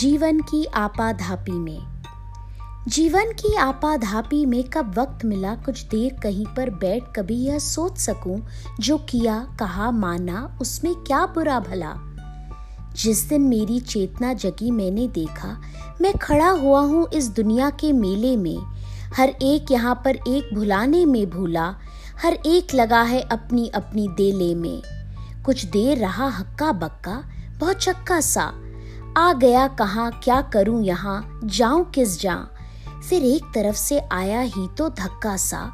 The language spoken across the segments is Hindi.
जीवन की आपाधापी में। जीवन की आपाधापी में कब वक्त मिला कुछ देर कहीं पर बैठ कभी यह सोच सकूँ, जो किया, कहा, माना, उसमें क्या बुरा भला। जिस दिन मेरी चेतना जगी मैंने देखा, मैं खड़ा हुआ हूँ इस दुनिया के मेले में। हर एक यहाँ पर एक भुलाने में भूला, हर एक लगा है अपनी अपनी देले में। कुछ देर रहा हक्का बक्का बहुत चक्का सा आ गया कहा, क्या करूँ यहाँ, जाऊँ किस जा। फिर एक तरफ़ से आया ही तो धक्का सा।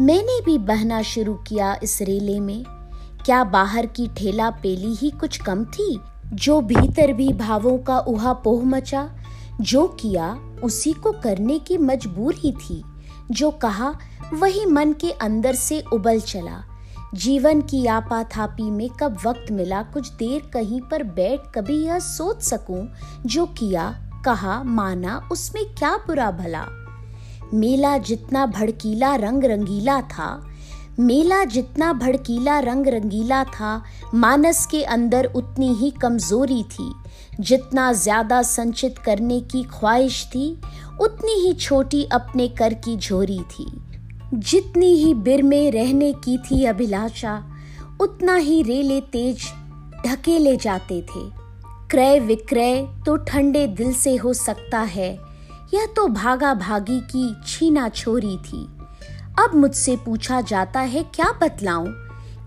मैंने भी बहना शुरू किया इस रेले में। क्या बाहर की ठेला पेली ही कुछ कम थी? जो भीतर भी भावों का उहा पोह मचा। जो किया, उसी को करने की मजबूरी थी। जो कहा, वही मन के अंदर से उबल चला। जीवन की आपाथापी में कब वक्त मिला, कुछ देर कहीं पर बैठ कभी यह सोच सकूँ, जो किया, कहा, माना, उसमें क्या बुरा भला। मेला जितना भड़कीला रंग रंगीला था, मेला जितना भड़कीला रंग रंगीला था, मानस के अंदर उतनी ही कमज़ोरी थी। जितना ज़्यादा संचित करने की ख्वाहिश थी, उतनी ही छोटी अपने कर की झोरी थी। जितनी ही बिर में रहने की थी अभिलाषा, उतना ही रेले तेज ढकेले जाते थे। क्रय विक्रय तो ठंडे दिल से हो सकता है, यह तो भागा भागी की छीना छोरी थी। अब मुझसे पूछा जाता है, क्या बतलाऊं?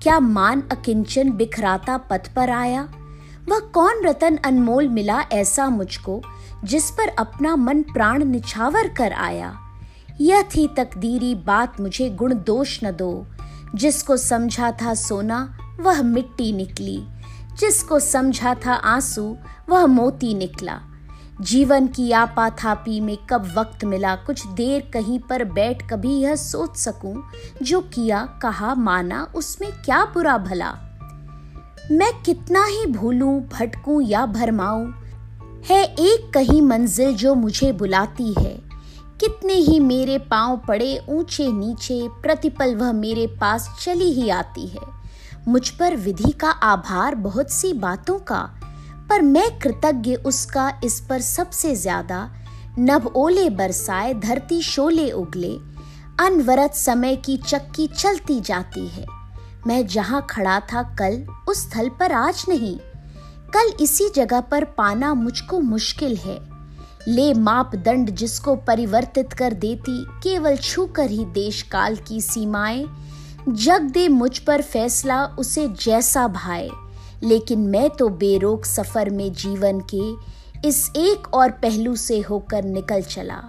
क्या मान अकिंचन बिखराता पथ पर आया? वह कौन रतन अनमोल मिला ऐसा मुझको, जिस पर अपना मन प्राण निछावर कर आया? यह थी तकदीरी बात मुझे गुण दोष न दो। जिसको समझा था सोना, वह मिट्टी निकली। जिसको समझा था आँसू, वह मोती निकला। जीवन की आपाथापी में कब वक्त मिला, कुछ देर कहीं पर बैठ कभी यह सोच सकूँ, जो किया, कहा, माना, उसमें क्या बुरा भला? मैं कितना ही भूलूं, भटकूं या भरमाऊं, है एक कहीं मंजिल जो मुझे बुलाती है। कितने ही मेरे पाँव पड़े ऊँचे नीचे प्रतिपल वह मेरे पास चली ही आती है। मुझ पर विधि का आभार बहुत सी बातों का, पर मैं कृतज्ञ उसका इस पर सबसे ज़्यादा। नभ ओले बरसाए, धरती शोले उगले, अनवरत समय की चक्की चलती जाती है। मैं जहाँ खड़ा था कल, उस स्थल पर आज नहीं। कल इसी जगह पर पाना मुझको मुश्किल है। ले मापदंड जिसको परिवर्तित कर देती, केवल छूकर ही देश काल की सीमाएँ। जग दे मुझ पर फैसला, उसे जैसा भाए। लेकिन मैं तो बेरोक सफ़र में जीवन के इस एक और पहलू से होकर निकल चला।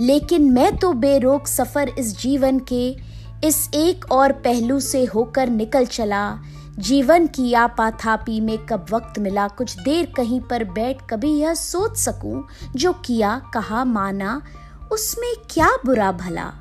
लेकिन मैं तो बेरोक सफ़र इस जीवन के इस एक और पहलू से होकर निकल चला जीवन की आपाथापी में कब वक्त मिला, कुछ देर कहीं पर बैठ कभी यह सोच सकूँ, जो किया, कहा, माना, उसमें क्या बुरा भला?